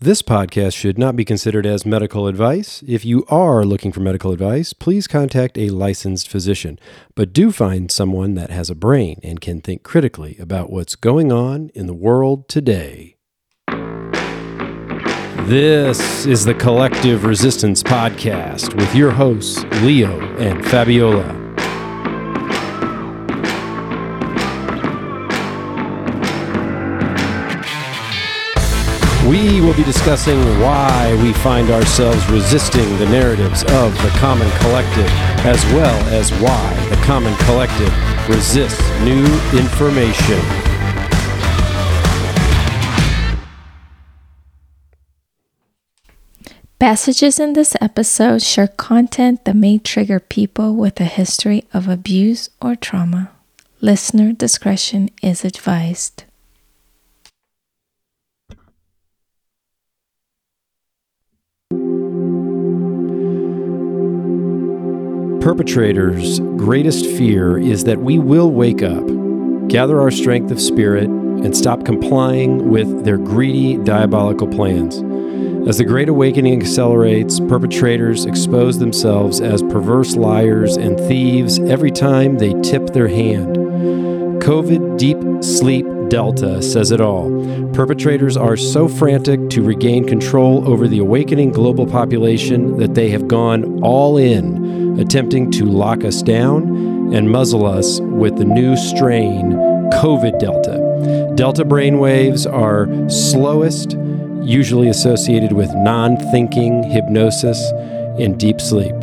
This podcast should not be considered as medical advice. If you are looking for medical advice, please contact a licensed physician. But do find someone that has a brain and can think critically about what's going on in the world today. This is the Collective Resistance Podcast with your hosts, Leo and Fabiola. We will be discussing why we find ourselves resisting the narratives of the common collective, as well as why the common collective resists new information. Passages in this episode share content that may trigger people with a history of abuse or trauma. Listener discretion is advised. Perpetrators' greatest fear is that we will wake up, gather our strength of spirit, and stop complying with their greedy, diabolical plans. As the Great Awakening accelerates, perpetrators expose themselves as perverse liars and thieves every time they tip their hand. COVID Deep Sleep Delta says it all. Perpetrators are so frantic to regain control over the awakening global population that they have gone all in, attempting to lock us down and muzzle us with the new strain, COVID Delta. Delta brainwaves are slowest, usually associated with non thinking hypnosis and deep sleep.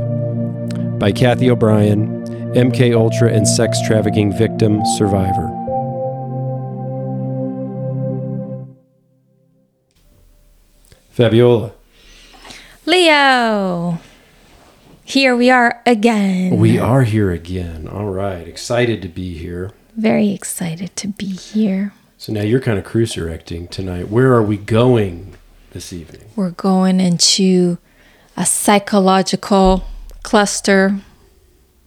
By Cathy O'Brien, MK Ultra and sex trafficking victim survivor. Fabiola. Leo! Here we are again. We are here again. All right. Excited to be here. Very excited to be here. So now you're kind of cruise directing tonight. Where are we going this evening? We're going into a psychological cluster.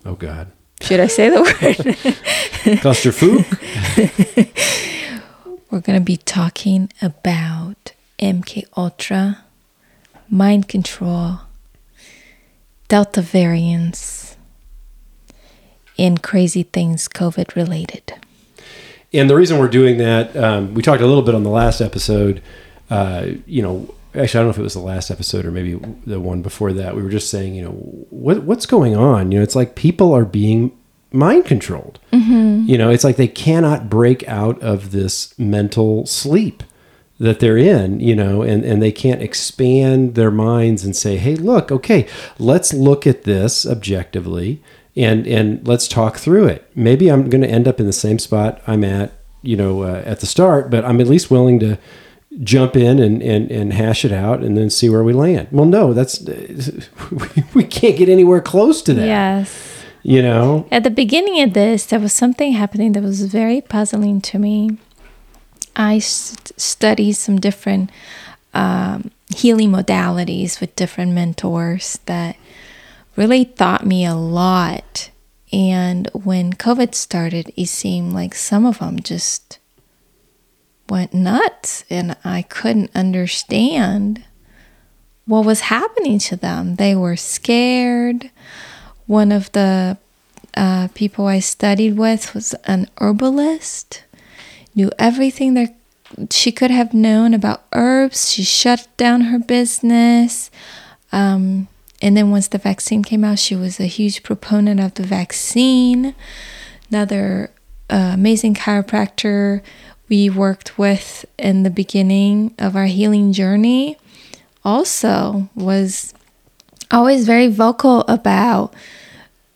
Oh, God. Should I say the word? Cluster Fook? We're going to be talking about MK Ultra, mind control, Delta variants, and crazy things COVID related. And the reason we're doing that, um, we talked a little bit on the last episode. Uh, you know, actually, I don't know if it was the last episode or maybe the one before that. We were just saying, you know, what what's going on? You know, it's like people are being mind controlled. You know, it's like they cannot break out of this mental sleep that they're in, you know, and, and they can't expand their minds and say, hey, look, okay, let's look at this objectively and and let's talk through it. Maybe I'm going to end up in the same spot I'm at, you know, uh, at the start, but I'm at least willing to jump in and, and, and hash it out and then see where we land. Well, no, that's we can't get anywhere close to that. Yes. You know, At the beginning of this, there was something happening that was very puzzling to me. I st- studied some different um, healing modalities with different mentors that really taught me a lot. And when COVID started, it seemed like some of them just went nuts, and I couldn't understand what was happening to them. They were scared. One of the uh, people I studied with was an herbalist, knew everything that she could have known about herbs. She shut down her business. Um, and then once the vaccine came out, she was a huge proponent of the vaccine. Another uh, amazing chiropractor we worked with in the beginning of our healing journey also was always very vocal about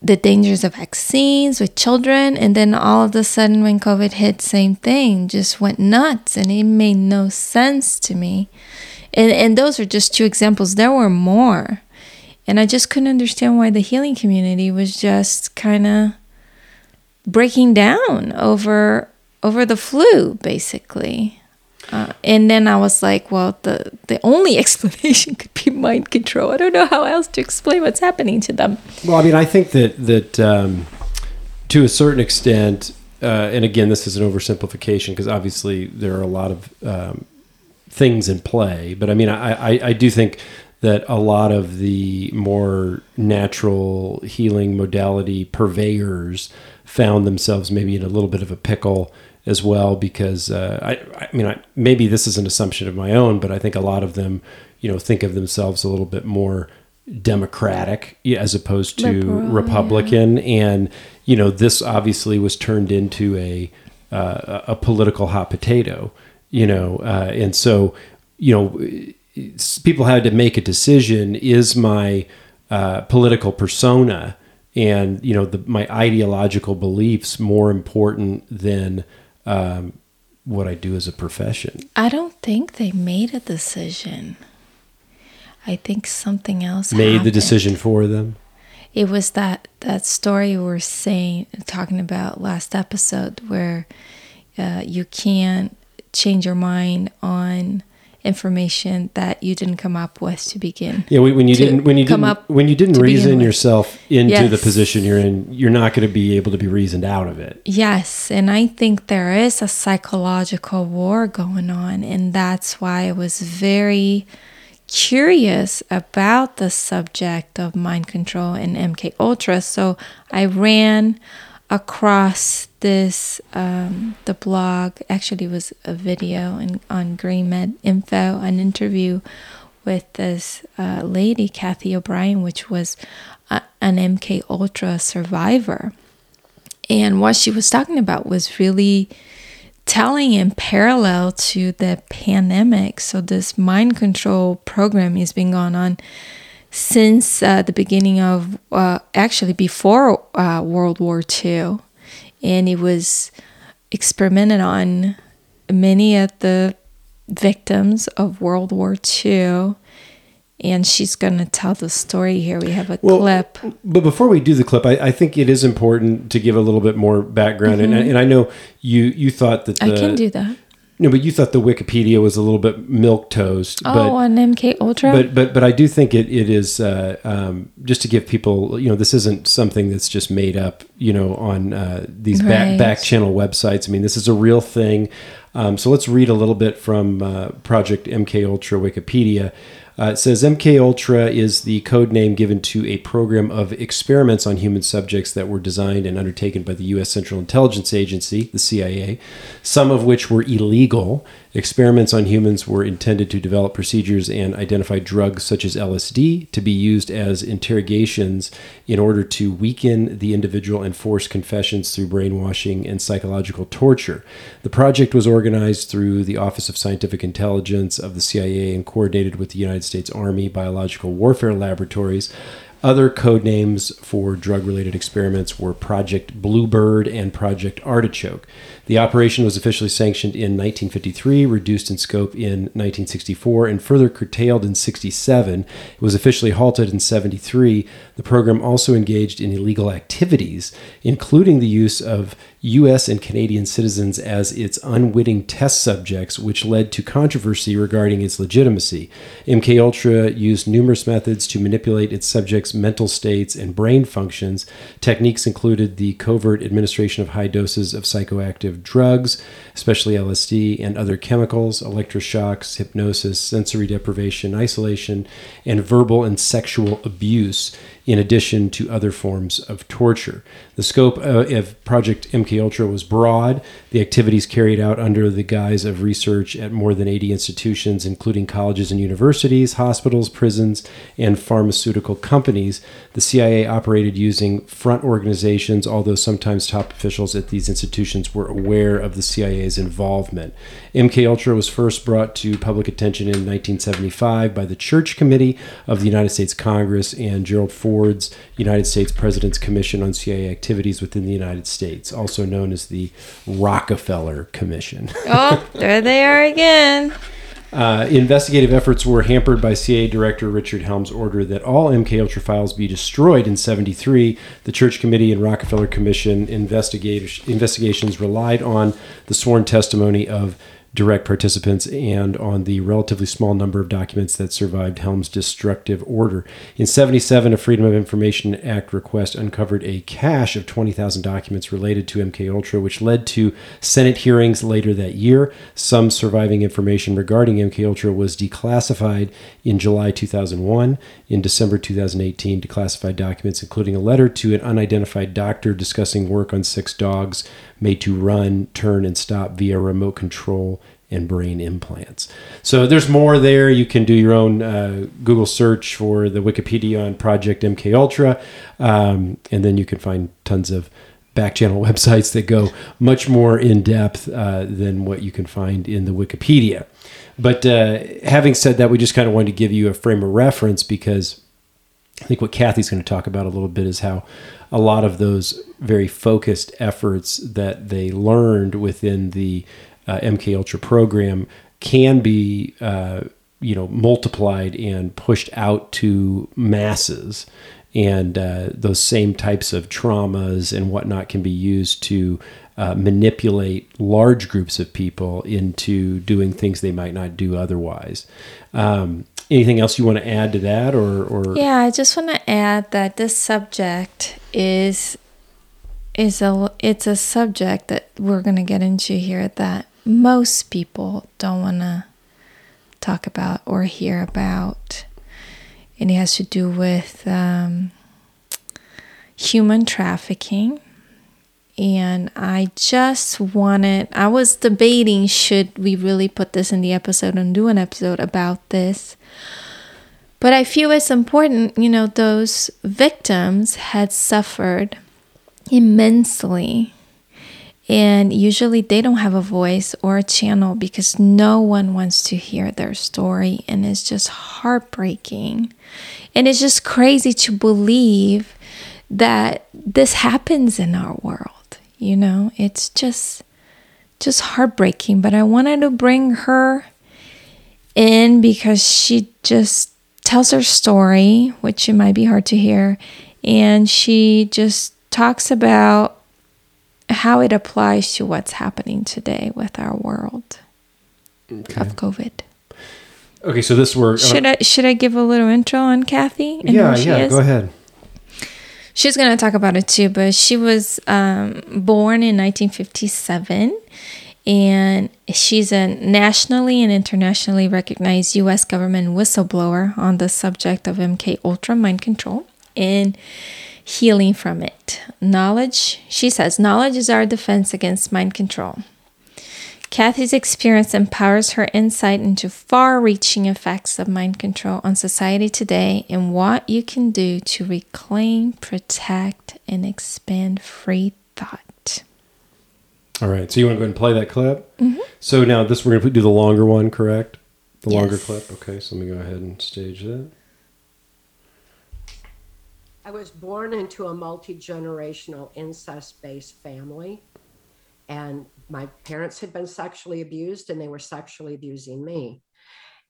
the dangers of vaccines with children and then all of a sudden when covid hit same thing just went nuts and it made no sense to me. And and those are just two examples. There were more. And i just couldn't understand why the healing community was just kind of breaking down over over the flu basically uh, and then I was like, well, the, the only explanation could be mind control. I don't know how else to explain what's happening to them. Well, I mean, I think that that um, to a certain extent, uh, and again, this is an oversimplification because obviously there are a lot of um, things in play. But I mean, I, I, I do think that a lot of the more natural healing modality purveyors found themselves maybe in a little bit of a pickle as well because uh, I, I mean I, maybe this is an assumption of my own but i think a lot of them you know think of themselves a little bit more democratic as opposed to Liberal, republican. And you know this obviously was turned into a uh, a political hot potato you know uh, and so you know people had to make a decision is my uh, political persona and you know the, my ideological beliefs more important than um, what I do as a profession. I don't think they made a decision. I think something else Made the decision for them. It was that that story we were saying, talking about last episode, where uh, you can't change your mind on information that you didn't come up with to begin. Yeah, when you didn't when you come didn't up when you didn't reason yourself into the position you're in, you're not going to be able to be reasoned out of it. Yes, and I think there is a psychological war going on, and that's why I was very curious about the subject of mind control and MK Ultra. So I ran across this um, the blog. Actually, was a video in, on Green Med Info, an interview with this uh, lady, Cathy O'Brien, which was a, an MK Ultra survivor. And what she was talking about was really telling in parallel to the pandemic. So, this mind control program has been going on since uh, the beginning of, uh, actually, before uh, World War II. And it was experimented on many of the victims of World War II. And she's going to tell the story here. We have a Well, clip. But before we do the clip, I, I think it is important to give a little bit more background. And, and I know you you thought that the, Mm-hmm. I can do that. No, but you thought the Wikipedia was a little bit milk toast. Oh, but on MK Ultra? but but but I do think it it is uh, um, just to give people you know this isn't something that's just made up you know on uh, these back Right. back channel websites. I mean this is a real thing. Um, so let's read a little bit from uh, Project MK Ultra Wikipedia. Uh, it says MK Ultra is the code name given to a program of experiments on human subjects that were designed and undertaken by the U.S. Central Intelligence Agency, the CIA, some of which were illegal. Experiments on humans were intended to develop procedures and identify drugs such as LSD to be used as interrogations in order to weaken the individual and force confessions through brainwashing and psychological torture. The project was organized through the Office of Scientific Intelligence of the CIA and coordinated with the United States Army Biological Warfare Laboratories. Other code names for drug related experiments were Project Bluebird and Project Artichoke. The operation was officially sanctioned in 1953, reduced in scope in 1964, and further curtailed in 67. It was officially halted in 73. The program also engaged in illegal activities, including the use of U.S. and Canadian citizens as its unwitting test subjects, which led to controversy regarding its legitimacy. MK Ultra used numerous methods to manipulate its subjects' mental states and brain functions. Techniques included the covert administration of high doses of psychoactive drugs, especially LSD and other chemicals, electroshocks, hypnosis, sensory deprivation, isolation, and verbal and sexual abuse in addition to other forms of torture. The scope uh, of Project MKUltra was broad. The activities carried out under the guise of research at more than 80 institutions, including colleges and universities, hospitals, prisons, and pharmaceutical companies. The CIA operated using front organizations, although sometimes top officials at these institutions were aware of the CIA's involvement. MKUltra was first brought to public attention in 1975 by the Church Committee of the United States Congress and Gerald United States President's Commission on CIA Activities within the United States, also known as the Rockefeller Commission. oh, there they are again. Uh, investigative efforts were hampered by CIA Director Richard Helms' order that all MK Ultra files be destroyed in 73. The Church Committee and Rockefeller Commission investigat- investigations relied on the sworn testimony of direct participants and on the relatively small number of documents that survived Helms' destructive order. In 77, a Freedom of Information Act request uncovered a cache of 20,000 documents related to MK Ultra, which led to Senate hearings later that year. Some surviving information regarding MK Ultra was declassified in July 2001. In December 2018, declassified documents, including a letter to an unidentified doctor discussing work on six dogs made to run, turn, and stop via remote control and brain implants. So there's more there. You can do your own uh, Google search for the Wikipedia on Project MK Ultra, um, and then you can find tons of back channel websites that go much more in depth uh, than what you can find in the Wikipedia. But uh, having said that, we just kind of wanted to give you a frame of reference because I think what Cathy's going to talk about a little bit is how a lot of those very focused efforts that they learned within the uh, MK Ultra program can be uh, you know multiplied and pushed out to masses and uh, those same types of traumas and whatnot can be used to uh, manipulate large groups of people into doing things they might not do otherwise. Um, anything else you want to add to that, or, or? Yeah, I just want to add that this subject is is a it's a subject that we're going to get into here at that most people don't want to talk about or hear about. And it has to do with um, human trafficking. And I just wanted, I was debating should we really put this in the episode and do an episode about this. But I feel it's important, you know, those victims had suffered immensely and usually they don't have a voice or a channel because no one wants to hear their story. And it's just heartbreaking. And it's just crazy to believe that this happens in our world. You know, it's just just heartbreaking. But I wanted to bring her in because she just tells her story, which it might be hard to hear. And she just talks about how it applies to what's happening today with our world okay. of COVID. Okay, so this works. Should I should I give a little intro on Cathy? yeah, yeah. Is? Go ahead. She's going to talk about it too, but she was um, born in 1957, and she's a nationally and internationally recognized U.S. government whistleblower on the subject of MK Ultra mind control, and healing from it. Knowledge, she says, knowledge is our defense against mind control. Cathy's experience empowers her insight into far reaching effects of mind control on society today and what you can do to reclaim, protect, and expand free thought. All right. So you want to go ahead and play that clip? Mm-hmm. So now this, we're going to do the longer one, correct? The yes. longer clip? Okay. So let me go ahead and stage that. I was born into a multi generational incest based family, and my parents had been sexually abused and they were sexually abusing me.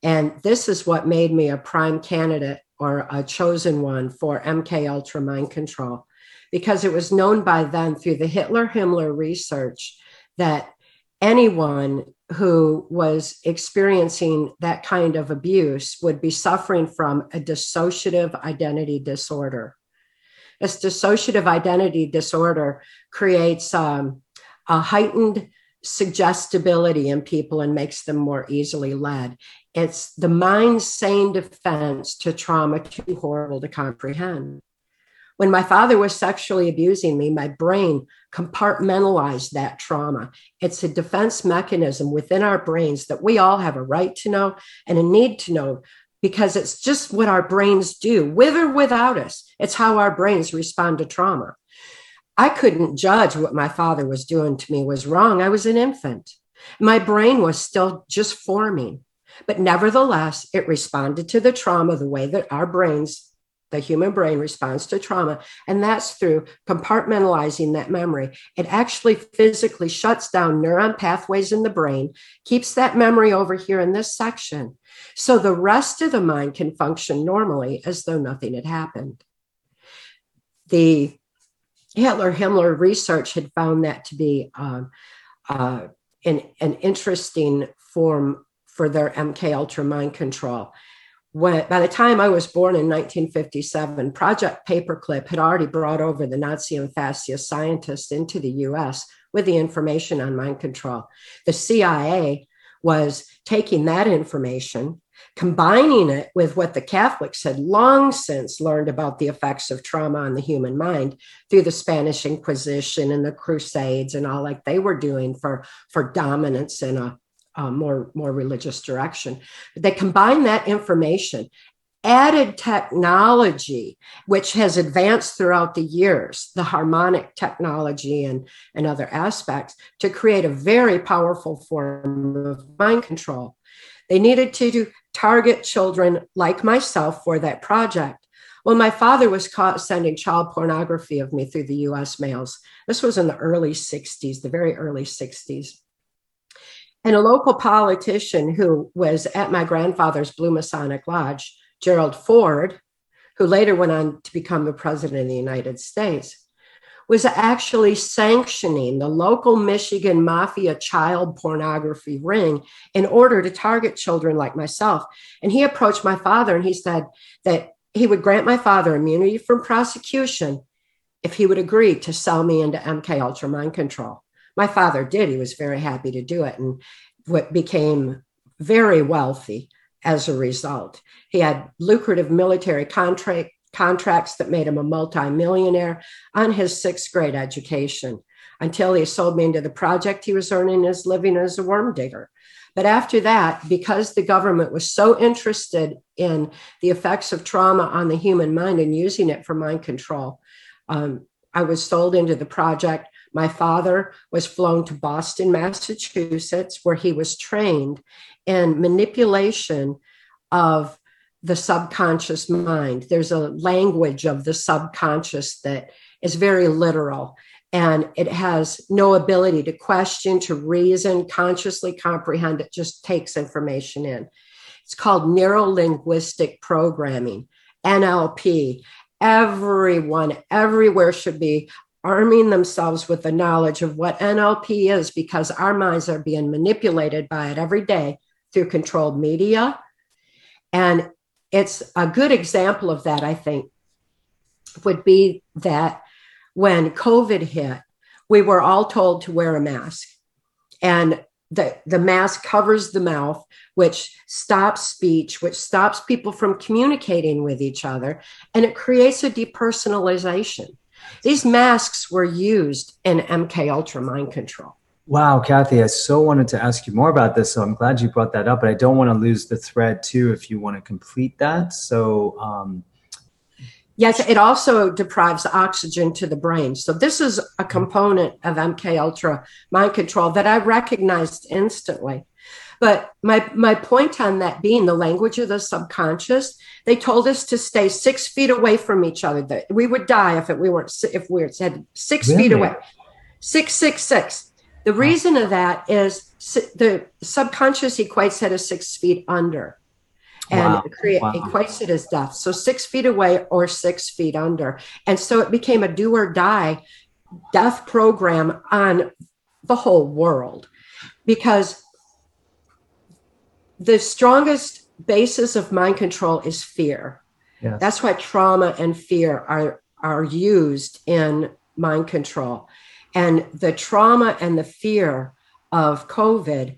And this is what made me a prime candidate or a chosen one for MK Ultra mind control, because it was known by then through the Hitler Himmler research that anyone who was experiencing that kind of abuse would be suffering from a dissociative identity disorder. This dissociative identity disorder creates um, a heightened suggestibility in people and makes them more easily led. It's the mind's sane defense to trauma too horrible to comprehend. When my father was sexually abusing me, my brain compartmentalized that trauma. It's a defense mechanism within our brains that we all have a right to know and a need to know because it's just what our brains do, with or without us. It's how our brains respond to trauma. I couldn't judge what my father was doing to me was wrong. I was an infant. My brain was still just forming. But nevertheless, it responded to the trauma the way that our brains, the human brain, responds to trauma. And that's through compartmentalizing that memory. It actually physically shuts down neuron pathways in the brain, keeps that memory over here in this section. So the rest of the mind can function normally as though nothing had happened. The Hitler Himmler research had found that to be um, uh, an, an interesting form for their MK Ultra mind control. When, by the time I was born in 1957, Project Paperclip had already brought over the Nazi and fascist scientists into the US with the information on mind control. The CIA was taking that information combining it with what the Catholics had long since learned about the effects of trauma on the human mind through the Spanish Inquisition and the Crusades and all like they were doing for, for dominance in a, a more, more religious direction. They combined that information added technology, which has advanced throughout the years, the harmonic technology and, and other aspects, to create a very powerful form of mind control. They needed to target children like myself for that project. Well, my father was caught sending child pornography of me through the US mails. This was in the early 60s, the very early 60s. And a local politician who was at my grandfather's Blue Masonic Lodge, Gerald Ford, who later went on to become the president of the United States, was actually sanctioning the local Michigan mafia child pornography ring in order to target children like myself. And he approached my father and he said that he would grant my father immunity from prosecution if he would agree to sell me into MK Ultra mind control. My father did. He was very happy to do it and what became very wealthy as a result. He had lucrative military contract contracts that made him a multimillionaire on his sixth grade education. Until he sold me into the project, he was earning his living as a worm digger. But after that, because the government was so interested in the effects of trauma on the human mind and using it for mind control, um, I was sold into the project. My father was flown to Boston, Massachusetts, where he was trained in manipulation of the subconscious mind. There's a language of the subconscious that is very literal and it has no ability to question, to reason, consciously comprehend. It just takes information in. It's called neuro linguistic programming, NLP. Everyone, everywhere should be arming themselves with the knowledge of what NLP is because our minds are being manipulated by it every day through controlled media. And it's a good example of that, I think, would be that when COVID hit, we were all told to wear a mask. And the, the mask covers the mouth, which stops speech, which stops people from communicating with each other, and it creates a depersonalization. These masks were used in MK Ultra mind control. Wow, Cathy, I so wanted to ask you more about this. So I'm glad you brought that up, but I don't want to lose the thread too if you want to complete that. So, um, yes, it also deprives oxygen to the brain. So this is a component of MK Ultra mind control that I recognized instantly. But my my point on that being the language of the subconscious, they told us to stay six feet away from each other. That we would die if it, we weren't if we said six really? feet away. Six six six the reason of that is the subconscious equates it as six feet under and wow. create, wow. equates it as death. So six feet away or six feet under. And so it became a do or die death program on the whole world because the strongest basis of mind control is fear. Yes. That's why trauma and fear are, are used in mind control. And the trauma and the fear of COVID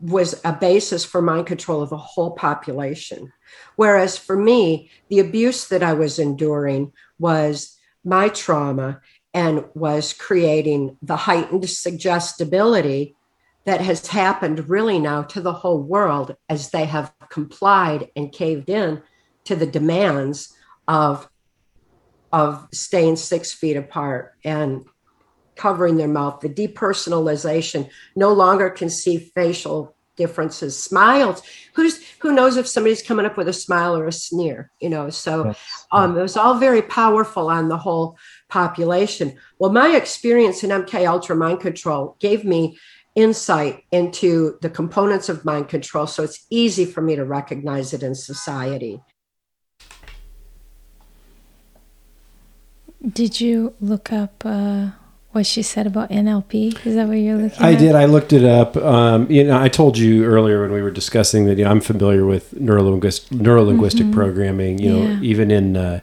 was a basis for mind control of the whole population. Whereas for me, the abuse that I was enduring was my trauma and was creating the heightened suggestibility that has happened really now to the whole world as they have complied and caved in to the demands of of staying six feet apart and covering their mouth, the depersonalization, no longer can see facial differences, smiles. Who's who knows if somebody's coming up with a smile or a sneer, you know? So um, it was all very powerful on the whole population. Well, my experience in MK Ultra Mind Control gave me insight into the components of mind control, so it's easy for me to recognize it in society. Did you look up? Uh what she said about NLP? Is that what you're looking at? I at? did. I looked it up. Um, you know, I told you earlier when we were discussing that you know, I'm familiar with neurolinguistic neurolinguistic programming. You know, Yeah. even in uh,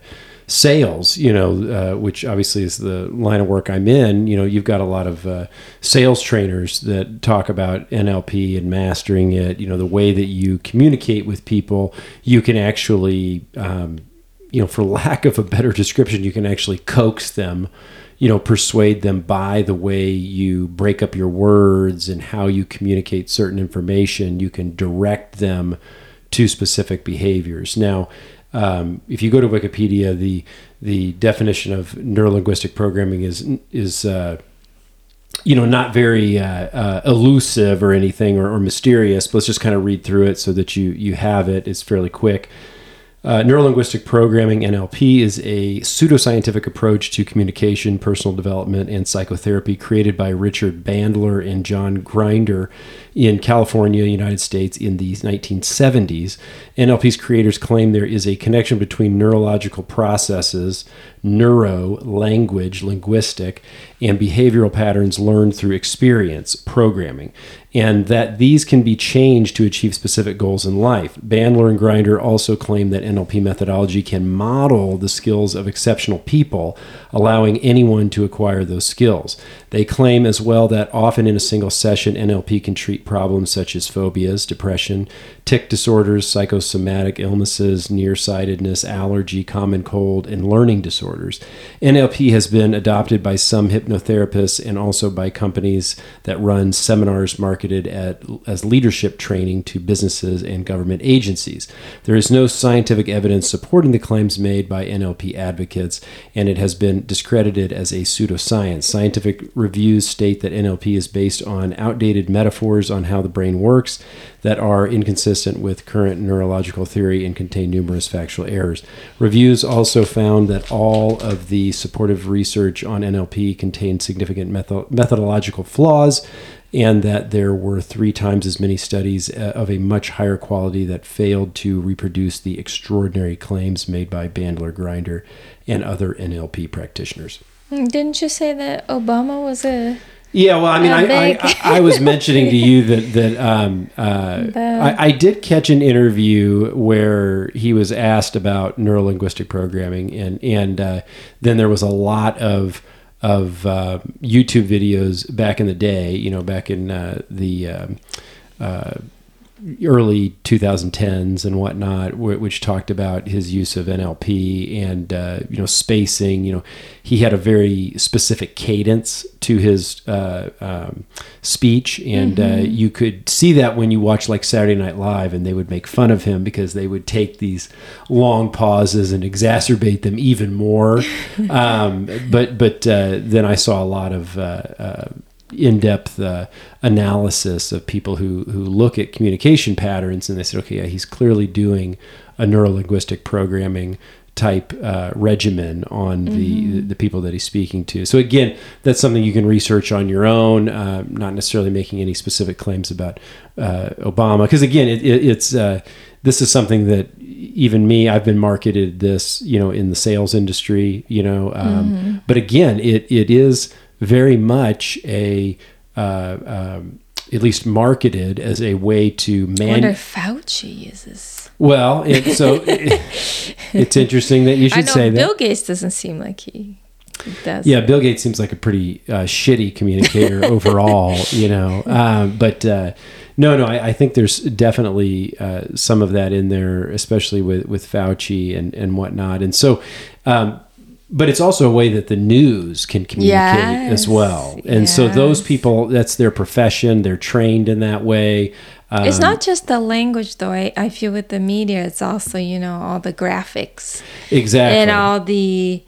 sales, you know, uh, which obviously is the line of work I'm in. You know, you've got a lot of uh, sales trainers that talk about NLP and mastering it. You know, the way that you communicate with people, you can actually, um, you know, for lack of a better description, you can actually coax them you know persuade them by the way you break up your words and how you communicate certain information you can direct them to specific behaviors now um, if you go to wikipedia the the definition of neurolinguistic programming is is uh, you know not very uh, uh, elusive or anything or, or mysterious but let's just kind of read through it so that you you have it. It's fairly quick. Uh, Neurolinguistic programming, NLP, is a pseudoscientific approach to communication, personal development, and psychotherapy created by Richard Bandler and John Grinder in California, United States, in the 1970s. NLP's creators claim there is a connection between neurological processes, neuro, language, linguistic, and behavioral patterns learned through experience, programming, and that these can be changed to achieve specific goals in life. Bandler and Grinder also claim that NLP methodology can model the skills of exceptional people, allowing anyone to acquire those skills. They claim as well that often in a single session, NLP can treat problems such as phobias, depression, tic disorders, psychosomatic illnesses, nearsightedness, allergy, common cold, and learning disorders. NLP has been adopted by some hypnotherapists and also by companies that run seminars marketed at, as leadership training to businesses and government agencies. There is no scientific evidence supporting the claims made by NLP advocates, and it has been discredited as a pseudoscience. Scientific reviews state that NLP is based on outdated metaphors on how the brain works that are inconsistent with current neurological theory and contain numerous factual errors. Reviews also found that all of the supportive research on NLP contained significant metho- methodological flaws and that there were three times as many studies uh, of a much higher quality that failed to reproduce the extraordinary claims made by Bandler Grinder and other NLP practitioners. Didn't you say that Obama was a Yeah, well, I mean, I, I, I, was mentioning to you that that um, uh, I, I did catch an interview where he was asked about neurolinguistic programming, and and uh, then there was a lot of of uh, YouTube videos back in the day, you know, back in uh, the um, uh, early 2010s and whatnot, which talked about his use of NLP and uh, you know spacing. You know, he had a very specific cadence to his uh, um, speech, and uh, you could see that when you watch like Saturday Night Live, and they would make fun of him because they would take these long pauses and exacerbate them even more. um, but but uh, then I saw a lot of. In-depth uh, analysis of people who who look at communication patterns and they said okay yeah he's clearly doing a neurolinguistic programming type uh, regimen on the the people that he's speaking to. So again that's something you can research on your own uh, not necessarily making any specific claims about uh, Obama because again it, it, it's uh, this is something that even me I've been marketed this you know in the sales industry you know um, but again it it is very much a uh, um, at least marketed as a way to I wonder if Fauci uses. Well, it, so it, it's interesting that you I should know say Bill that. Bill Gates doesn't seem like he does. Yeah, Bill Gates seems like a pretty uh, shitty communicator overall, you know. Um, but uh, no, no, I, I think there's definitely uh, some of that in there, especially with with Fauci and and whatnot. And so, um, but it's also a way that the news can communicate as well. And so those people, that's their profession. They're trained in that way. Um, It's not just the language, though. I, I feel with the media, it's also you know all the graphics exactly. and all the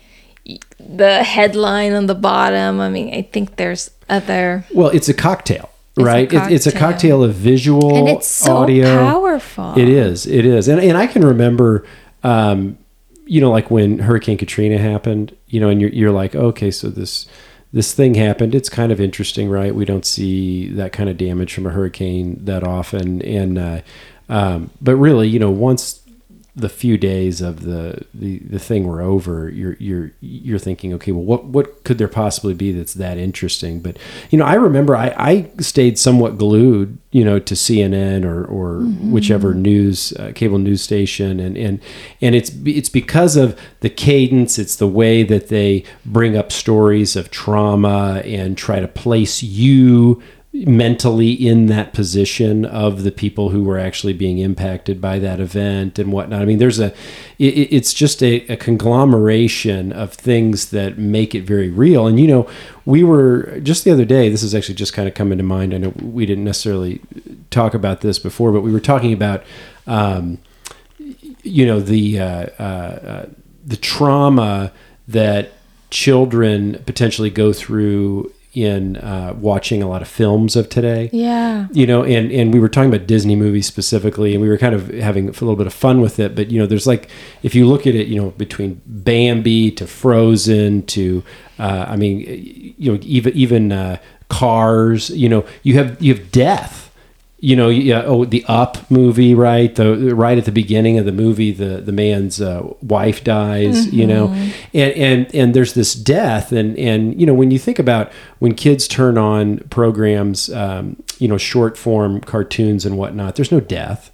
the headline on the bottom. I mean, I think there's other, well, it's a cocktail, a right? It- it's a cocktail. cocktail of visual, and it's so audio. powerful. It is. It is. And and I can remember, um, you know, like when Hurricane Katrina happened, you know, and you're you're like, okay, so this this thing happened. It's kind of interesting, right? We don't see that kind of damage from a hurricane that often, and uh, um, but really, you know, once the few days of the, the the thing were over, you're you're you're thinking, okay, well, what what could there possibly be that's that interesting? But you know, I remember I, I stayed somewhat glued, you know, to CNN or or whichever news uh, cable news station, and and and it's it's because of the cadence, it's the way that they bring up stories of trauma and try to place you mentally in that position of the people who were actually being impacted by that event and whatnot. I mean, there's a, it, it's just a, a conglomeration of things that make it very real. And you know, we were just the other day. This is actually just kind of coming to mind. I know we didn't necessarily talk about this before, but we were talking about, um, you know, the uh, uh, uh, the trauma that children potentially go through in uh, watching a lot of films of today Yeah. you know and and we were talking about disney movies specifically and we were kind of having a little bit of fun with it but you know there's like if you look at it you know between bambi to frozen to uh, i mean you know even even uh, cars you know you have you have death you know yeah oh the up movie right the right at the beginning of the movie the the man's uh, wife dies you know and and and there's this death and and you know when you think about when kids turn on programs um, you know short form cartoons and whatnot there's no death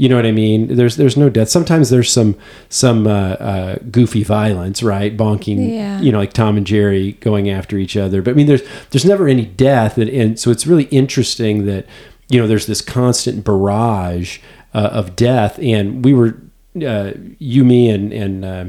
you know what I mean? There's there's no death. Sometimes there's some some uh, uh, goofy violence, right? Bonking, Yeah. you know, like Tom and Jerry going after each other. But I mean, there's there's never any death, and, and so it's really interesting that you know there's this constant barrage uh, of death. And we were uh, you, me, and and uh,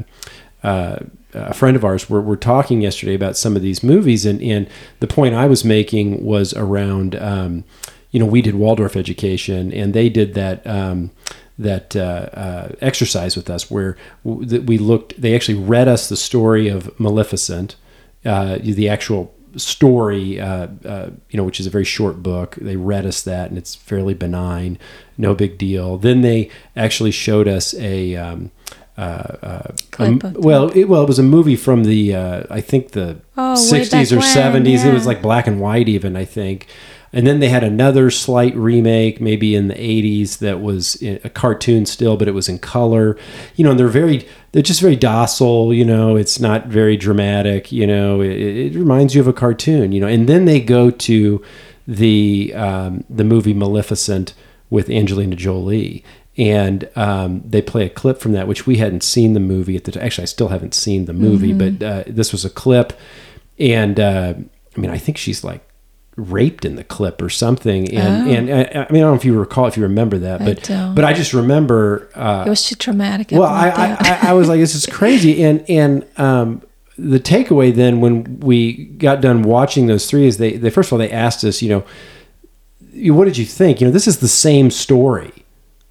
uh, a friend of ours were, were talking yesterday about some of these movies, and and the point I was making was around. Um, you know, we did Waldorf education, and they did that um, that uh, uh, exercise with us, where we looked. They actually read us the story of Maleficent, the actual story, uh, uh, you know, which is a very short book. They read us that, and it's fairly benign, no big deal. Then they actually showed us a. Um, uh, uh, Clip well, it, well, it was a movie from the uh, I think the Oh, 60s back or when, 70s. It was like black and white, even I think. And then they had another slight remake, maybe in the 80s, that was a cartoon still, but it was in color. You know, and they're very, they're just very docile. You know, it's not very dramatic. You know, it, it reminds you of a cartoon. You know, and then they go to the um, the movie Maleficent with Angelina Jolie. And um, they play a clip from that, which we hadn't seen the movie at the time. Actually, I still haven't seen the movie, but uh, this was a clip. And uh, I mean, I think she's like raped in the clip or something. And Oh. and uh, I, I mean, I don't know if you recall, if you remember that, but don't. but I just remember. Uh, It was too traumatic. well, I, I. I, I was like, this is crazy. And and um, the takeaway then when we got done watching those three is they, they first of all they asked us, you know, what did you think? You know, this is the same story,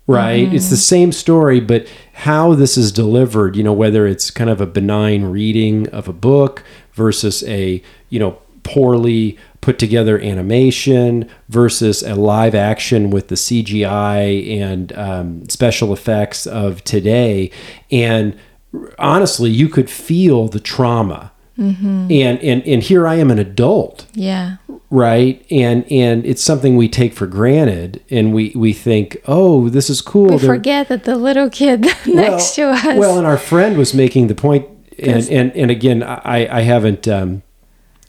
right? It's the same story, but how this is delivered, you know, whether it's kind of a benign reading of a book versus a, you know, poorly put together animation versus a live action with the CGI and um, special effects of today. And honestly, you could feel the trauma. And, and and here I am an adult yeah. right and and it's something we take for granted and we we think oh this is cool We They're- forget that the little kid next to us. well and our friend was making the point and and, and again i i haven't um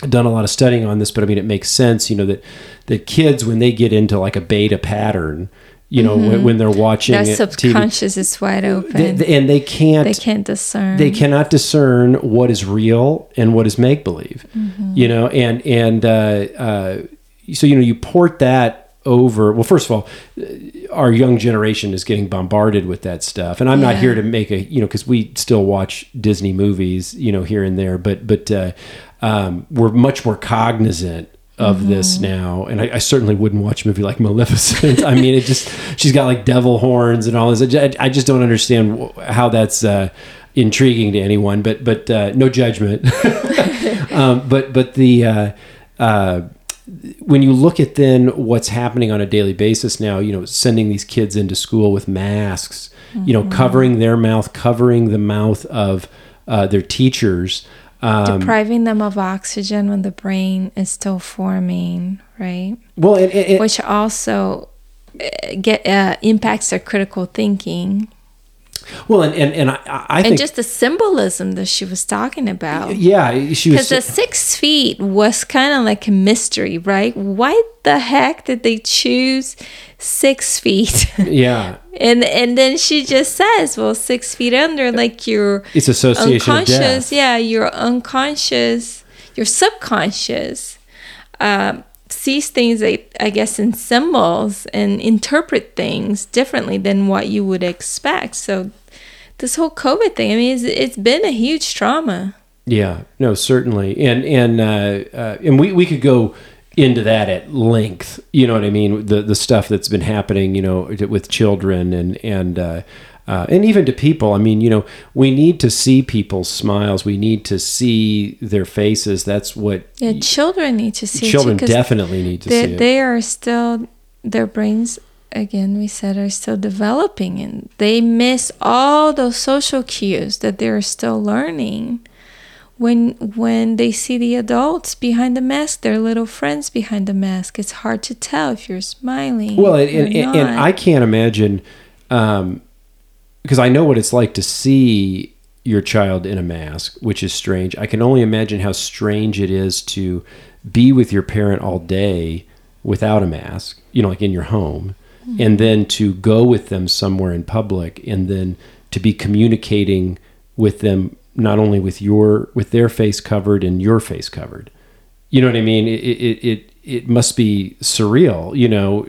done a lot of studying on this but i mean it makes sense you know that the kids when they get into like a beta pattern you know when, when they're watching their it, TV, subconscious is wide open. they- and they can't they can't discern. they cannot discern what is real and what is make believe you know and and uh, uh, so you know you port that over well first of all our young generation is getting bombarded with that stuff and i'm not here to make a you know because we still watch disney movies you know here and there but but uh, um, we're much more cognizant of this now. And I, I certainly wouldn't watch a movie like maleficent. I mean it just she's got like devil horns and all this. I, I just don't understand how that's uh, intriguing to anyone but but uh, no judgment. Um, but but the uh, uh, when you look at then what's happening on a daily basis now, you know, sending these kids into school with masks, you know, covering their mouth, covering the mouth of uh, their teachers. Um, depriving them of oxygen when the brain is still forming, right? well, it, it, it- Which also uh, get uh, impacts their critical thinking. Well, and and, and I, I and just the symbolism that she was talking about. yeah, she was Because the six feet was kind of like a mystery, right? Why the heck did they choose six feet? yeah. and and then she just says, "Well, six feet under, like you're It's association unconscious. Yeah, your unconscious, your subconscious um, sees things, I, I guess, in symbols and interpret things differently than what you would expect. So, this whole COVID thing, I mean, it's, it's been a huge trauma. Yeah, no, certainly, and and uh, uh, and we we could go into that at length. You know what I mean? The the stuff that's been happening, you know, with children and and. Uh, uh, and even to people, I mean, you know, we need to see people's smiles. We need to see their faces. That's what Yeah, children need to see it too, definitely need to they, see it. they are still their brains again we said are still developing and they miss all those social cues that they're still learning when when they see the adults behind the mask their little friends behind the mask it's hard to tell if you're smiling Well, and, and, and. I can't imagine, um, because I know what it's like to see your child in a mask, which is strange. I can only imagine how strange it is to be with your parent all day without a mask, you know, like in your home, Mm-hmm. and then to go with them somewhere in public, and then to be communicating with them not only with your with their face covered and your face covered. You know what I mean? It it it, it must be surreal, you know,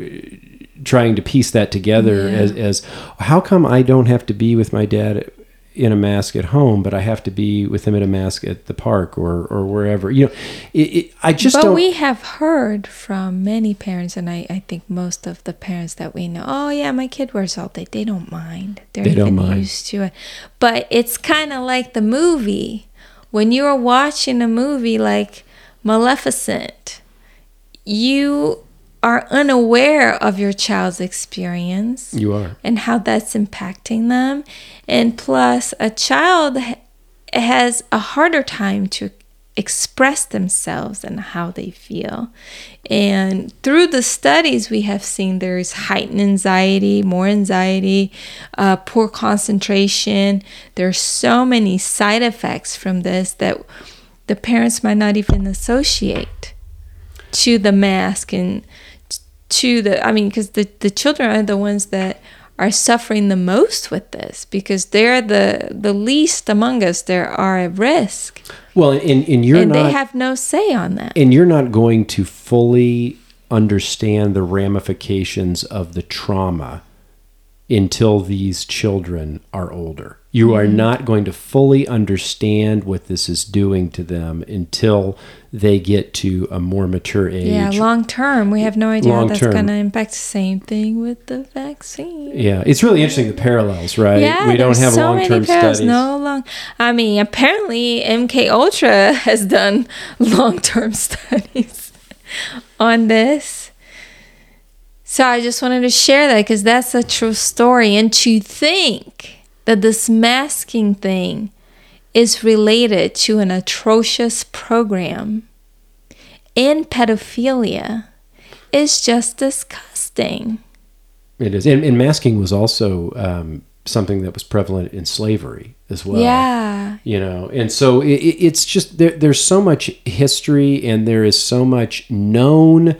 trying to piece that together Yeah. as as how come I don't have to be with my dad in a mask at home, but I have to be with him in a mask at the park or or wherever. You know, it, it, I just but don't. we have heard from many parents and I, I think most of the parents that we know oh yeah my kid wears all day they don't mind they're They don't even mind. used to it but it's kind of like the movie when you're watching a movie like maleficent you are unaware of your child's experience you are. and how that's impacting them. And plus, a child has a harder time to express themselves and how they feel. And through the studies, we have seen there is heightened anxiety, more anxiety, uh, poor concentration. There are so many side effects from this that the parents might not even associate to the mask and to the i mean because the, the children are the ones that are suffering the most with this because they're the the least among us that are at risk Well, and, and you're and not. they have no say on that and you're not going to fully understand the ramifications of the trauma until these children are older. You are mm-hmm. not going to fully understand what this is doing to them until they get to a more mature age. yeah long term we have no idea how that's going to impact the same thing with the vaccine Yeah, it's really interesting the parallels, right? Yeah, we don't have so long term studies. No long. I mean, apparently MK Ultra has done long term studies on this. So I just wanted to share that because that's a true story, and to think that this masking thing is related to an atrocious program in pedophilia is just disgusting. It is, and, and masking was also um, something that was prevalent in slavery as well. yeah. you know and so it, it- it's just there, there's so much history and there is so much known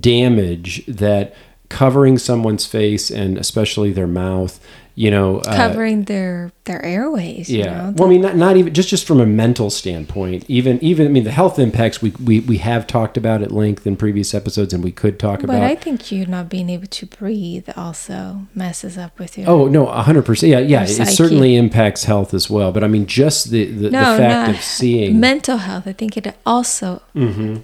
damage that covering someone's face and especially their mouth you know uh, covering their their airways. You yeah know? well i mean not, not even just just from a mental standpoint even even i mean the health impacts we we, we have talked about at length in previous episodes and we could talk about. but I think you not being able to breathe also messes up with your. Oh no, hundred percent. Yeah, yeah. It psyche. certainly impacts health as well. But I mean, just the the, no, the fact of seeing. mental health. I think it also Mm-hmm.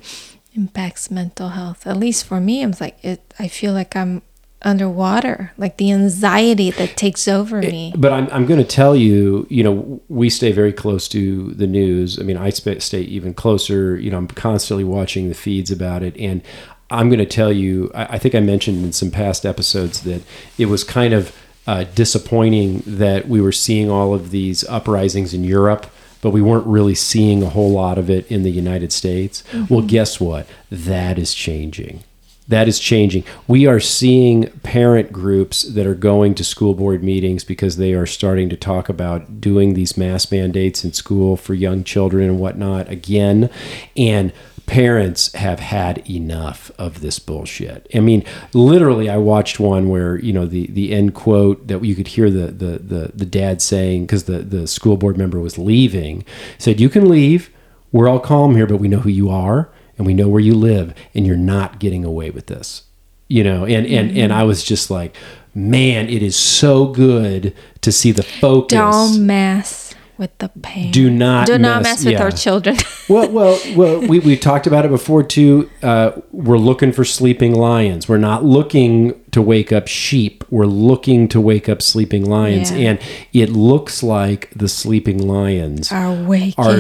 Impacts mental health. At least for me, I'm like it. I feel like I'm underwater, like the anxiety that takes over me. But I'm, I'm going to tell you, you know, we stay very close to the news. I mean, I sp- stay even closer. You know, I'm constantly watching the feeds about it. And I'm going to tell you, I, I think I mentioned in some past episodes that it was kind of uh, disappointing that we were seeing all of these uprisings in Europe. But we weren't really seeing a whole lot of it in the United States. Well, mm-hmm. guess what? That is changing That is changing. We are seeing parent groups that are going to school board meetings because they are starting to talk about doing these mask mandates in school for young children and whatnot again. And parents have had enough of this bullshit. I mean, literally, I watched one where you know the the end quote that you could hear the the the, the dad saying because the the school board member was leaving said, "You can leave. We're all calm here, but we know who you are." And we know where you live and you're not getting away with this you know and and and i was just like man it is so good to see the focus Don't mess with the pain. Do not do not mess- mess with yeah. our children. well, well, well. We we talked about it before too. Uh, we're looking for sleeping lions. We're not looking to wake up sheep. We're looking to wake up sleeping lions, Yeah. and it looks like the sleeping lions are waking are,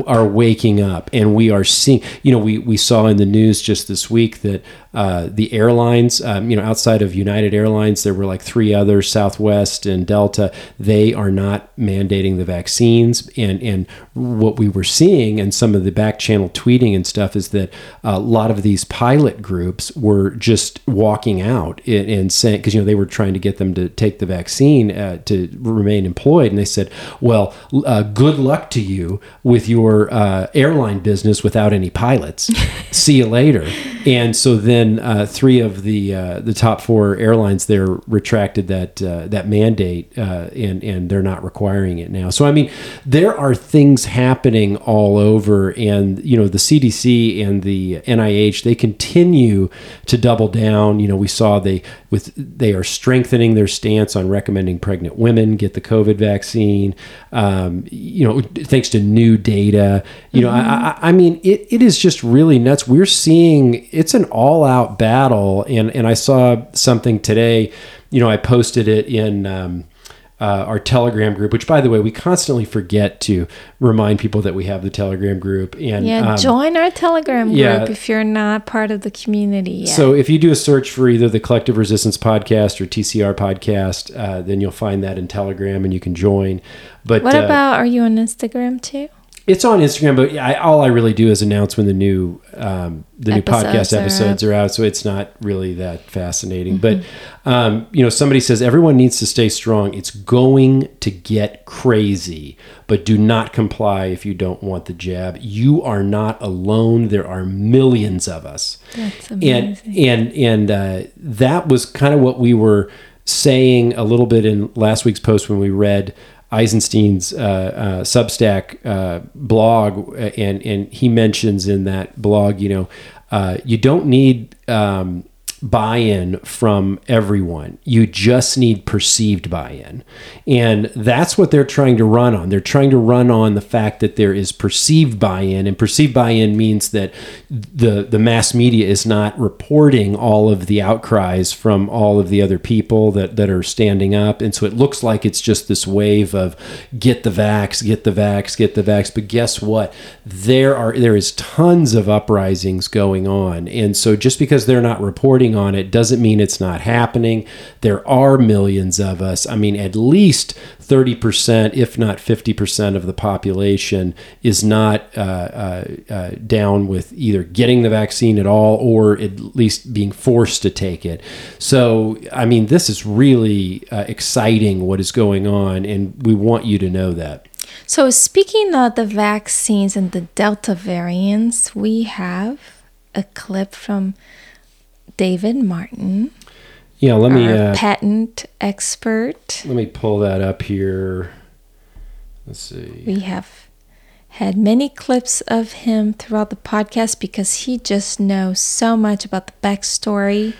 up. are are waking up, and we are seeing. You know, we we saw in the news just this week that uh, the airlines, um, you know, outside of United Airlines, there were like three others, Southwest and Delta. They are not mandating the vaccines, and and what we were seeing and some of the back channel tweeting and stuff is that a lot of these pilot groups were just walking out and, and saying because you know they were trying to get them to take the vaccine uh, to remain employed, and they said, well, uh, good luck to you with your uh, airline business without any pilots. See you later. And so then uh, three of the uh, the top four airlines there retracted that uh, that mandate, uh, and and they're not requiring it now. So I mean, there are things happening all over, and you know the CDC and the NIH they continue to double down. You know, we saw they with they are strengthening their stance on recommending pregnant women get the COVID vaccine. Um, you know, thanks to new data. You know, I, I, I mean, it, it is just really nuts. We're seeing it's an all out battle, and and I saw something today. You know, I posted it in. Um, uh, our Telegram group, which by the way, we constantly forget to remind people that we have the Telegram group. And yeah, um, join our Telegram group yeah. if you're not part of the community yet. So if you do a search for either the Collective Resistance podcast or TCR podcast, uh, then you'll find that in Telegram and you can join. But what uh, about are you on Instagram too? It's on Instagram, but I, all I really do is announce when the new um, the new podcast are episodes are, out. So it's not really that fascinating. But um, you know, somebody says everyone needs to stay strong. It's going to get crazy, but do not comply if you don't want the jab. You are not alone. There are millions of us That's and amazing. and and uh, that was kind of what we were saying a little bit in last week's post when we read Eisenstein's uh, uh, Substack uh, blog, uh, and and he mentions in that blog, you know, you don't need um, buy-in from everyone. You just need perceived buy-in, and that's what they're trying to run on. They're trying to run on the fact that there is perceived buy-in, and perceived buy-in means that the the mass media is not reporting all of the outcries from all of the other people that that are standing up, and so it looks like it's just this wave of get the vax, get the vax, get the vax. But guess what? There are there is tons of uprisings going on, and so just because they're not reporting on it doesn't mean it's not happening. There are millions of us. I mean, at least 30%, if not 50% of the population is not uh, uh, uh, down with either getting the vaccine at all or at least being forced to take it. So, I mean, this is really uh, exciting what is going on, and we want you to know that. So speaking of the vaccines and the Delta variants, we have a clip from David Martin, Yeah, let me uh, patent expert. let me pull that up here. Let's see. We have had many clips of him throughout the podcast because he just knows so much about the backstory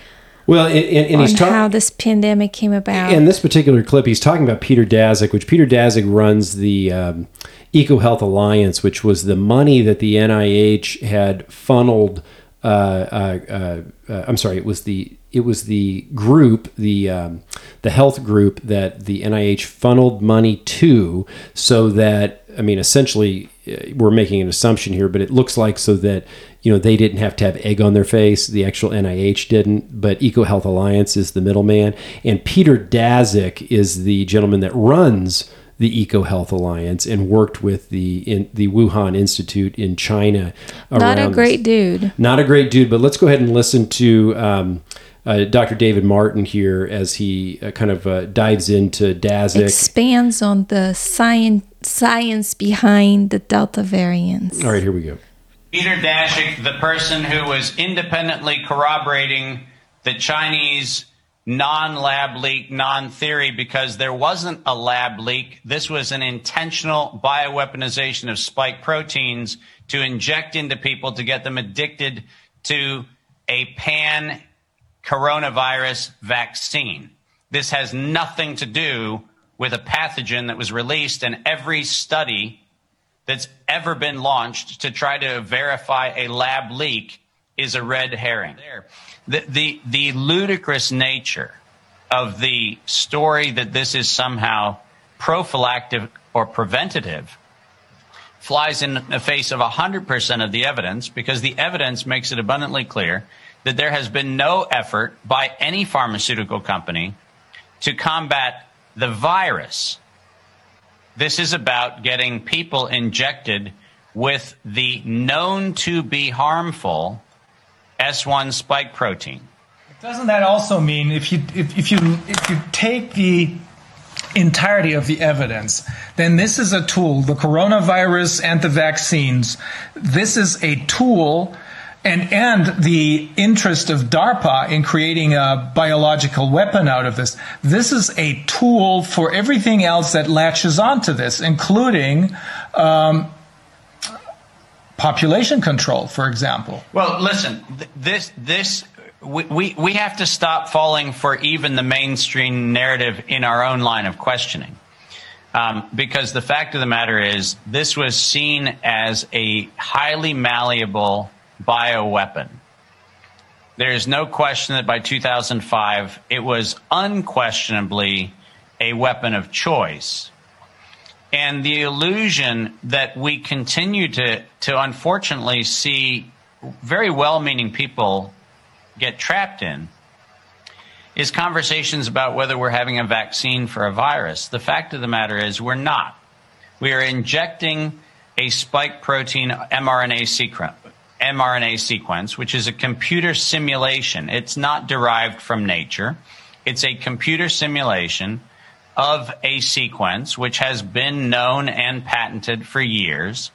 Well, and, and, and he's how this pandemic came about. In this particular clip, he's talking about Peter Daszak, which Peter Daszak runs the um, EcoHealth Alliance, which was the money that the NIH had funneled. Uh, uh, uh, uh, I'm sorry, it was the it was the group, the um, the health group that the NIH funneled money to, so that I mean, essentially, we're making an assumption here, but it looks like so that you know they didn't have to have egg on their face. The actual NIH didn't, but EcoHealth Alliance is the middleman, and Peter Daszak is the gentleman that runs the Eco Health Alliance and worked with the in, the Wuhan Institute in China. Not a great this. dude. Not a great dude, but let's go ahead and listen to um, uh, Dr. David Martin here as he uh, kind of uh, dives into Daszak. Expands on the science science behind the Delta variants. All right, here we go. Peter Daszak, the person who was independently corroborating the Chinese non lab leak, non theory, because there wasn't a lab leak. This was an intentional bioweaponization of spike proteins to inject into people to get them addicted to a pan coronavirus vaccine. This has nothing to do with a pathogen that was released, and every study that's ever been launched to try to verify a lab leak is a red herring. The, the, the ludicrous nature of the story that this is somehow prophylactic or preventative flies in the face of 100% of the evidence because the evidence makes it abundantly clear that there has been no effort by any pharmaceutical company to combat the virus. This is about getting people injected with the known to be harmful S1 spike protein. Doesn't that also mean if you if, if you if you take the entirety of the evidence, then this is a tool, the coronavirus and the vaccines. This is a tool and and the interest of DARPA in creating a biological weapon out of this. This is a tool for everything else that latches onto this, including um, population control, for example. Well, listen, th- this this we, we, we have to stop falling for even the mainstream narrative in our own line of questioning. Um, because the fact of the matter is, this was seen as a highly malleable bioweapon. There is no question that by 2005, it was unquestionably a weapon of choice. And the illusion that we continue to, to unfortunately see very well meaning people get trapped in is conversations about whether we're having a vaccine for a virus. The fact of the matter is, we're not. We are injecting a spike protein mRNA sequence, mRNA sequence, which is a computer simulation. It's not derived from nature. It's a computer simulation of a sequence which has been known and patented for years.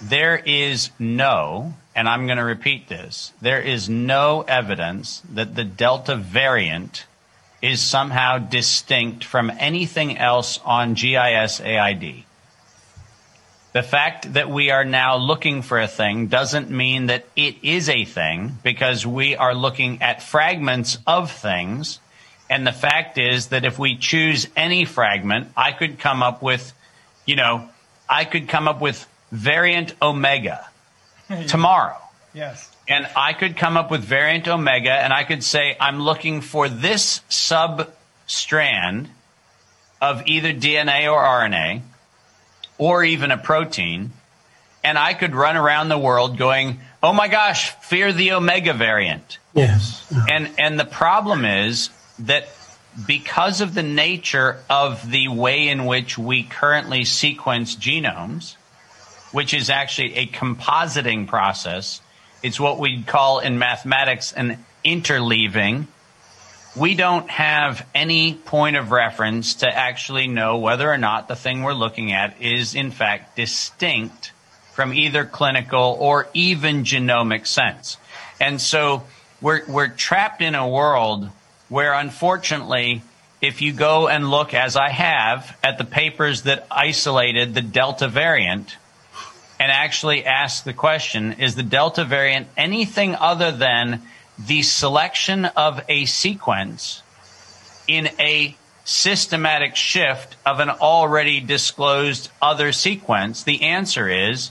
There is no and I'm going to repeat this, there is no evidence that the Delta variant is somehow distinct from anything else on GISAID. The fact that we are now looking for a thing doesn't mean that it is a thing because we are looking at fragments of things. And the fact is that if we choose any fragment, I could come up with, you know, I could come up with variant omega tomorrow. Yes. And I could come up with variant omega and I could say, I'm looking for this sub strand of either DNA or RNA or even a protein. And I could run around the world going, oh my gosh, fear the omega variant. Yes. And, and the problem is that because of the nature of the way in which we currently sequence genomes, which is actually a compositing process. It's what we call in mathematics an interleaving. We don't have any point of reference to actually know whether or not the thing we're looking at is in fact distinct from either clinical or even genomic sense. And so we're, we're trapped in a world where unfortunately if you go and look, as I have, at the papers that isolated the Delta variant, and actually ask the question is the Delta variant anything other than the selection of a sequence in a systematic shift of an already disclosed other sequence? The answer is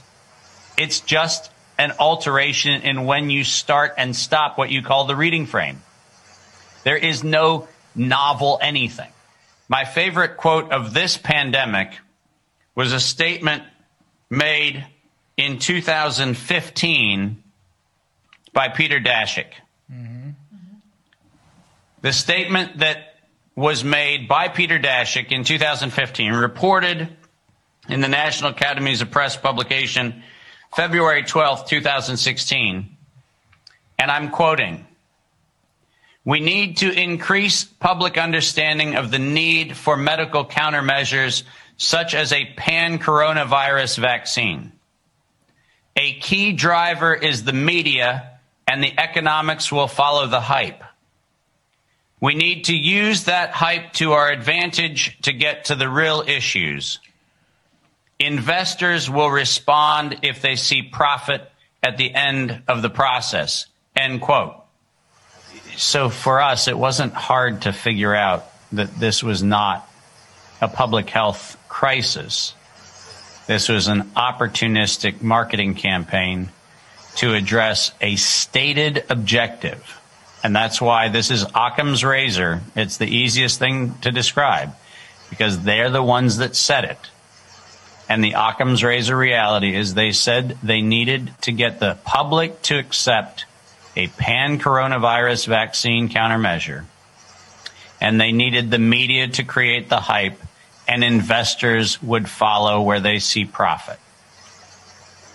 it's just an alteration in when you start and stop what you call the reading frame. There is no novel anything. My favorite quote of this pandemic was a statement made in 2015 by Peter Daszak. Mm-hmm. The statement that was made by Peter Daszak in 2015, reported in the National Academies of Press publication February 12, 2016. And I'm quoting We need to increase public understanding of the need for medical countermeasures such as a pan coronavirus vaccine. A key driver is the media, and the economics will follow the hype. We need to use that hype to our advantage to get to the real issues. Investors will respond if they see profit at the end of the process. End quote. So for us, it wasn't hard to figure out that this was not a public health crisis. This was an opportunistic marketing campaign to address a stated objective. And that's why this is Occam's razor. It's the easiest thing to describe because they're the ones that said it. And the Occam's razor reality is they said they needed to get the public to accept a pan coronavirus vaccine countermeasure. And they needed the media to create the hype and investors would follow where they see profit.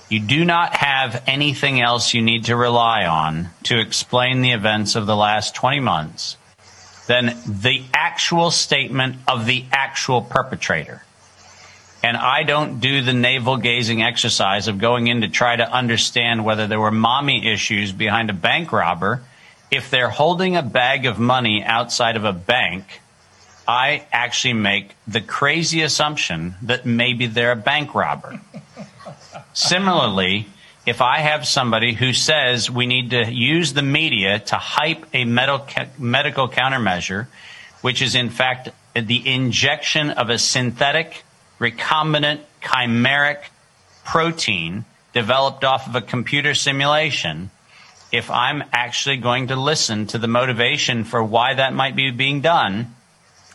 You do not have anything else you need to rely on to explain the events of the last 20 months than the actual statement of the actual perpetrator. And I don't do the navel gazing exercise of going in to try to understand whether there were mommy issues behind a bank robber. If they're holding a bag of money outside of a bank, I actually make the crazy assumption that maybe they're a bank robber. Similarly, if I have somebody who says we need to use the media to hype a medical countermeasure, which is in fact the injection of a synthetic, recombinant, chimeric protein developed off of a computer simulation, if I'm actually going to listen to the motivation for why that might be being done,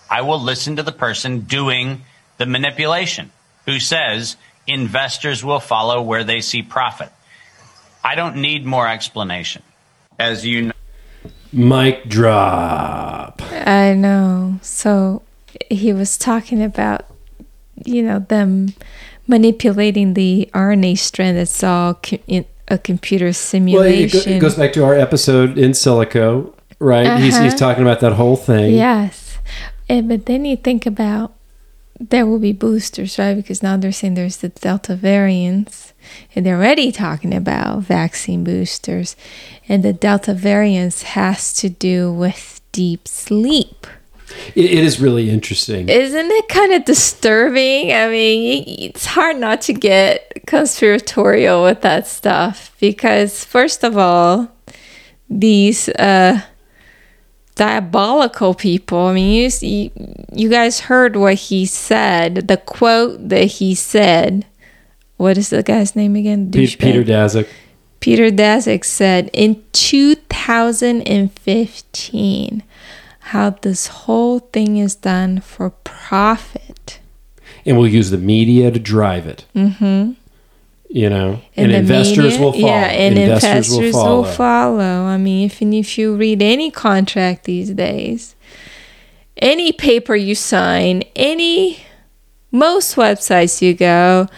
I will listen to the person doing the manipulation who says investors will follow where they see profit. I don't need more explanation. As you know. Mic drop. I know. So he was talking about, you know, them manipulating the RNA strand that's all in a computer simulation. Well, it goes back to our episode in silico, right? Uh-huh. He's, he's uh-huh. talking about that whole thing. Yes. And, but then you think about there will be boosters, right? Because now they're saying there's the Delta variants, and they're already talking about vaccine boosters. And the Delta variants has to do with deep sleep. It, it is really interesting. Isn't it kind of disturbing? I mean, it's hard not to get conspiratorial with that stuff because, first of all, these uh, diabolical people. I mean, you, you guys heard what he said, the quote that he said. What is the guy's name again? Peter, Peter Daszak. Peter Daszak said in 2015 how this whole thing is done for profit. And we'll use the media to drive it. Mm-hmm you know and, and investors media, will follow yeah and investors, investors will, follow. will, follow. i mean if, if you read any contract these days any paper you sign any most websites you go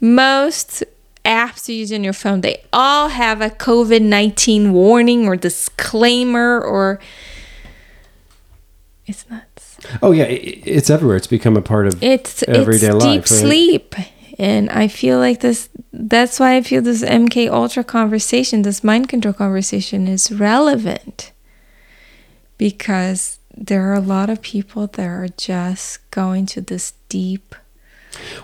most apps you use on your phone they all have a covid-19 warning or disclaimer or it's nuts. Oh yeah it's everywhere. It's become a part of it's everyday it's life deep right? sleep. And i feel like this that's why i feel this mk ultra conversation this mind control conversation is relevant. Because there are a lot of people that are just going to this deep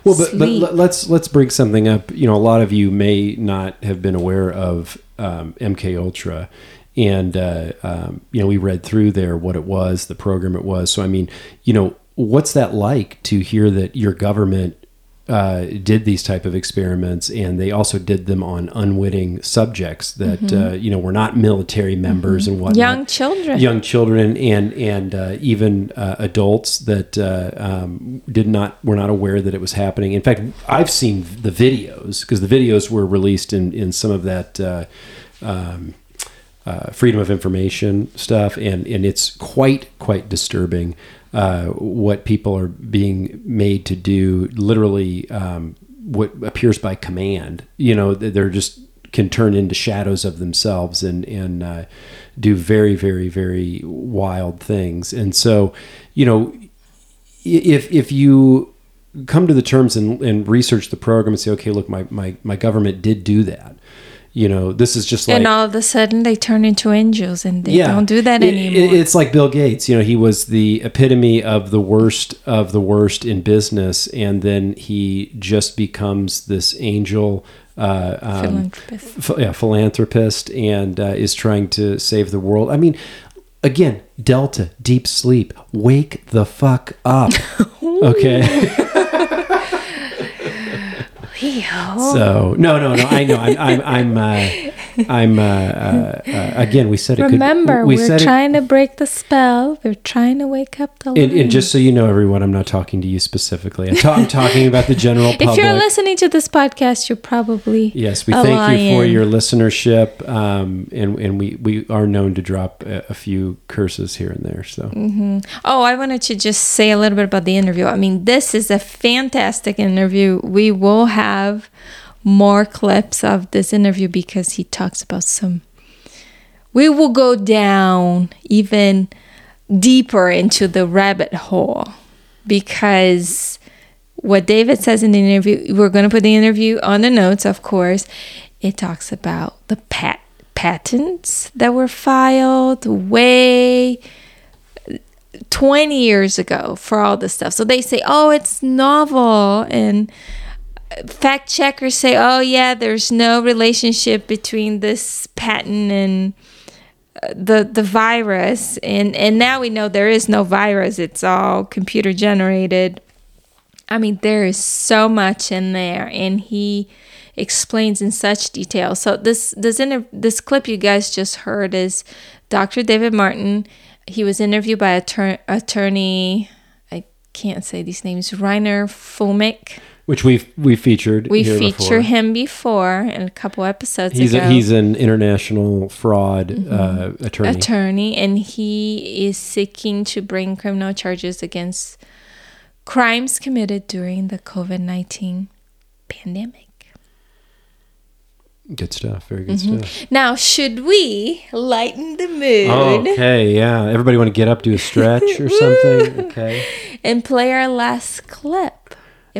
well but, but let's let's bring something up. You know a lot of you may not have been aware of um, mk ultra and uh, um, you know we read through there what it was the program it was so i mean you know what's that like to hear that your government uh, did these type of experiments, and they also did them on unwitting subjects that mm-hmm. uh, you know were not military members mm-hmm. and whatnot. Young children, young children, and and uh, even uh, adults that uh, um, did not were not aware that it was happening. In fact, I've seen the videos because the videos were released in in some of that. Uh, um, uh, freedom of information stuff, and and it's quite quite disturbing uh, what people are being made to do. Literally, um, what appears by command. You know, they're just can turn into shadows of themselves and and uh, do very very very wild things. And so, you know, if if you come to the terms and, and research the program and say, okay, look, my, my, my government did do that you know this is just like and all of a sudden they turn into angels and they yeah, don't do that it, anymore. it's like bill gates you know he was the epitome of the worst of the worst in business and then he just becomes this angel uh, um, philanthropist. F- yeah, philanthropist and uh, is trying to save the world. I mean again delta deep sleep. Wake the fuck up. Okay so no, no, no. I know. I'm, I'm, I'm, uh, I'm. Uh, uh, uh, again, we said it. Remember, could, we are trying it, to break the spell. We're trying to wake up the. And, and, just so you know, everyone, I'm not talking to you specifically. I'm, ta- I'm talking about the general public. If you're listening to this podcast, you're probably yes. We thank you for your listenership, um, and and we we are known to drop a, a few curses here and there. So. Mm-hmm. Oh, I wanted to just say a little bit about the interview. I mean, this is a fantastic interview. We will have more clips of this interview because he talks about some. We will go down even deeper into the rabbit hole because what David says in the interview, we're going to put the interview on the notes, of course. It talks about the pat- patents that were filed way 20 years ago for all this stuff. So they say, oh, it's novel and fact checkers say, oh, yeah, there's no relationship between this patent and uh, the the virus. And and now we know there is no virus. It's all computer generated. I mean there is so much in there and he explains in such detail. So this this inter- this clip you guys just heard is dr david martin. He was interviewed by attor- attorney i can't say these names reiner fuellmich which we've we featured. We featured before. him before in a couple episodes he's ago. A, he's an international fraud mm-hmm. uh, attorney. Attorney, and he is seeking to bring criminal charges against crimes committed during the COVID nineteen pandemic. Good stuff. Very good mm-hmm. stuff. Now, should we lighten the mood? okay, yeah. Everybody want to get up, do a stretch or something? Okay. And play our last clip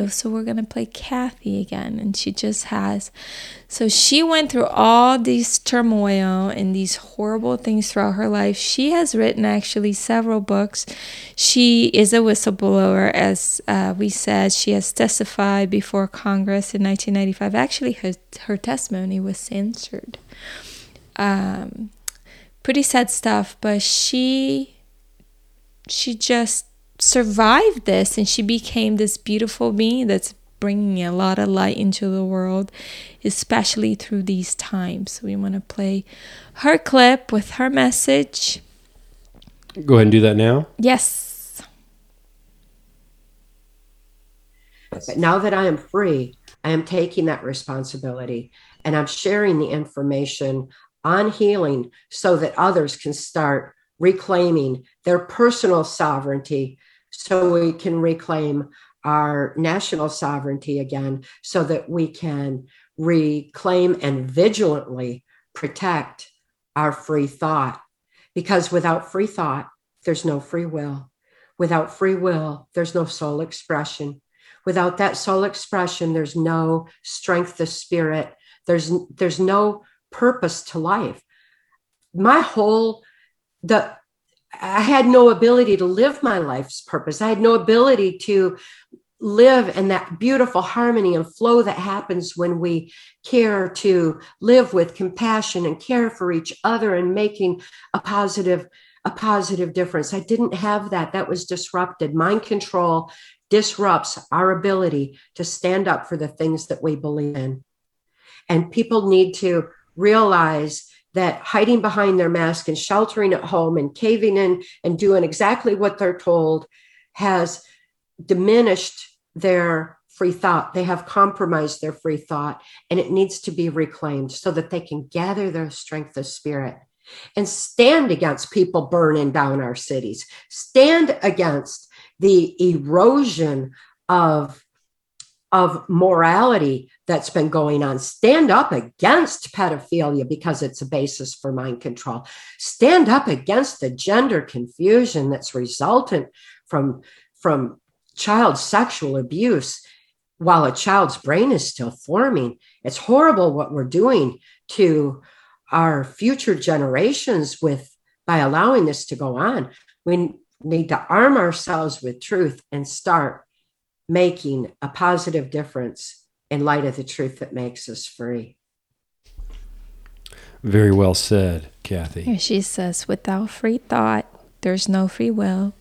so we're to play Cathy again. And she just has. So she went through all these turmoil and these horrible things throughout her life. She has written actually several books. She is a whistleblower, as uh, we said. She has testified before Congress in 1995. Actually, her, her testimony was censored. Um, pretty sad stuff, but she she just survived this and she became this beautiful being that's bringing a lot of light into the world, especially through these times. We want to play her clip with her message. Go ahead and do that now. Yes. But now that I am free, I am taking that responsibility and I'm sharing the information on healing so that others can start reclaiming their personal sovereignty so we can reclaim our national sovereignty again so that we can reclaim and vigilantly protect our free thought. Because without free thought, there's no free will. Without free will, there's no soul expression. Without that soul expression, there's no strength of spirit. There's, there's no purpose to life. My whole, the, I had no ability to live my life's purpose. I had no ability to live in that beautiful harmony and flow that happens when we care to live with compassion and care for each other and making a positive a positive difference. I didn't have that. That was disrupted. Mind control disrupts our ability to stand up for the things that we believe in. And people need to realize that hiding behind their mask and sheltering at home and caving in and doing exactly what they're told has diminished their free thought. They have compromised their free thought, and it needs to be reclaimed so that they can gather their strength of spirit and stand against people burning down our cities, stand against the erosion of, of morality that's been going on. Stand up against pedophilia because it's a basis for mind control. Stand up against the gender confusion that's resultant from, from child sexual abuse while a child's brain is still forming. It's horrible what we're doing to our future generations with by allowing this to go on. We need to arm ourselves with truth and start making a positive difference in light of the truth that makes us free. Very well said, Cathy. She says, without free thought, there's no free will.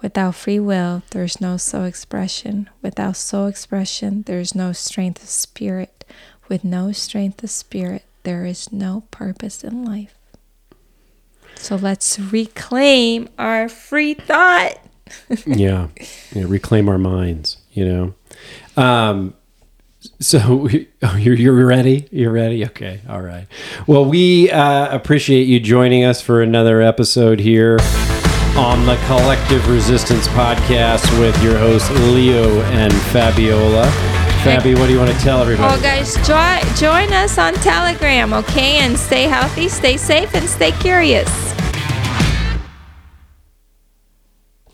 Without free will, there's no soul expression. Without soul expression, there's no strength of spirit. With no strength of spirit, there is no purpose in life. So let's reclaim our free thought. yeah. yeah, reclaim our minds. You know. Um, so oh, you're you're ready. You're ready. Okay. All right. Well, we uh, appreciate you joining us for another episode here on the Collective Resistance podcast with your hosts Leo and Fabiola. Fabi, what do you want to tell everybody? Oh, guys, join join us on Telegram, okay? And stay healthy, stay safe, and stay curious.